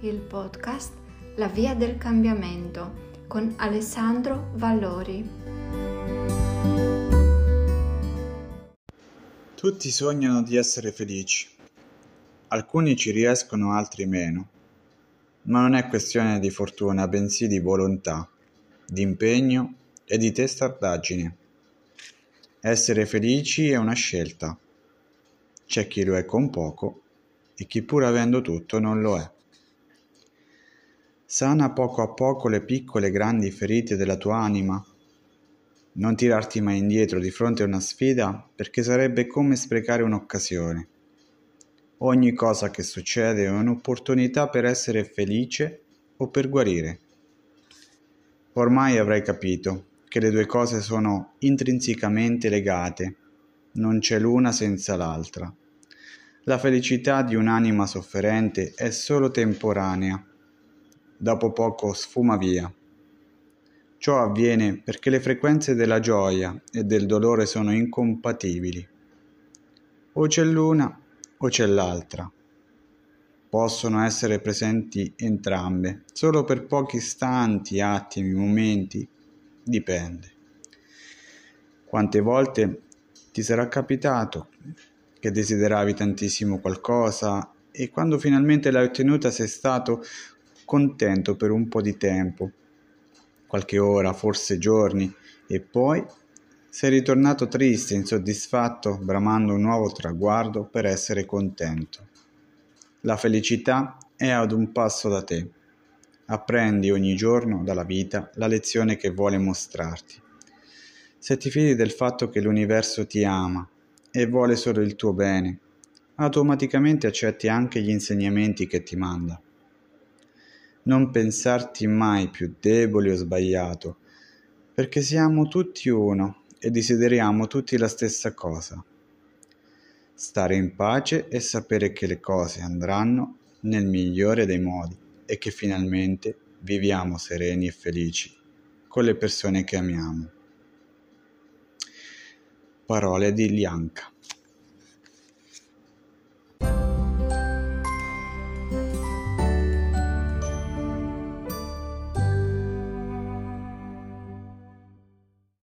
il podcast La via del cambiamento con Alessandro Vallori. Tutti sognano di essere felici. Alcuni ci riescono, altri meno. Ma non è questione di fortuna, bensì di volontà, di impegno e di testardaggine. Essere felici è una scelta. C'è chi lo è con poco e chi pur avendo tutto non lo è. Sana poco a poco le piccole e grandi ferite della tua anima. Non tirarti mai indietro di fronte a una sfida perché sarebbe come sprecare un'occasione. Ogni cosa che succede è un'opportunità per essere felice o per guarire. Ormai avrai capito che le due cose sono intrinsecamente legate, non c'è l'una senza l'altra. La felicità di un'anima sofferente è solo temporanea dopo poco sfuma via. Ciò avviene perché le frequenze della gioia e del dolore sono incompatibili. O c'è l'una o c'è l'altra. Possono essere presenti entrambe, solo per pochi istanti, attimi, momenti, dipende. Quante volte ti sarà capitato che desideravi tantissimo qualcosa e quando finalmente l'hai ottenuta sei stato contento per un po' di tempo, qualche ora, forse giorni, e poi sei ritornato triste, insoddisfatto, bramando un nuovo traguardo per essere contento. La felicità è ad un passo da te. Apprendi ogni giorno dalla vita la lezione che vuole mostrarti. Se ti fidi del fatto che l'universo ti ama e vuole solo il tuo bene, automaticamente accetti anche gli insegnamenti che ti manda non pensarti mai più debole o sbagliato, perché siamo tutti uno e desideriamo tutti la stessa cosa. Stare in pace e sapere che le cose andranno nel migliore dei modi e che finalmente viviamo sereni e felici con le persone che amiamo. Parole di Lianca.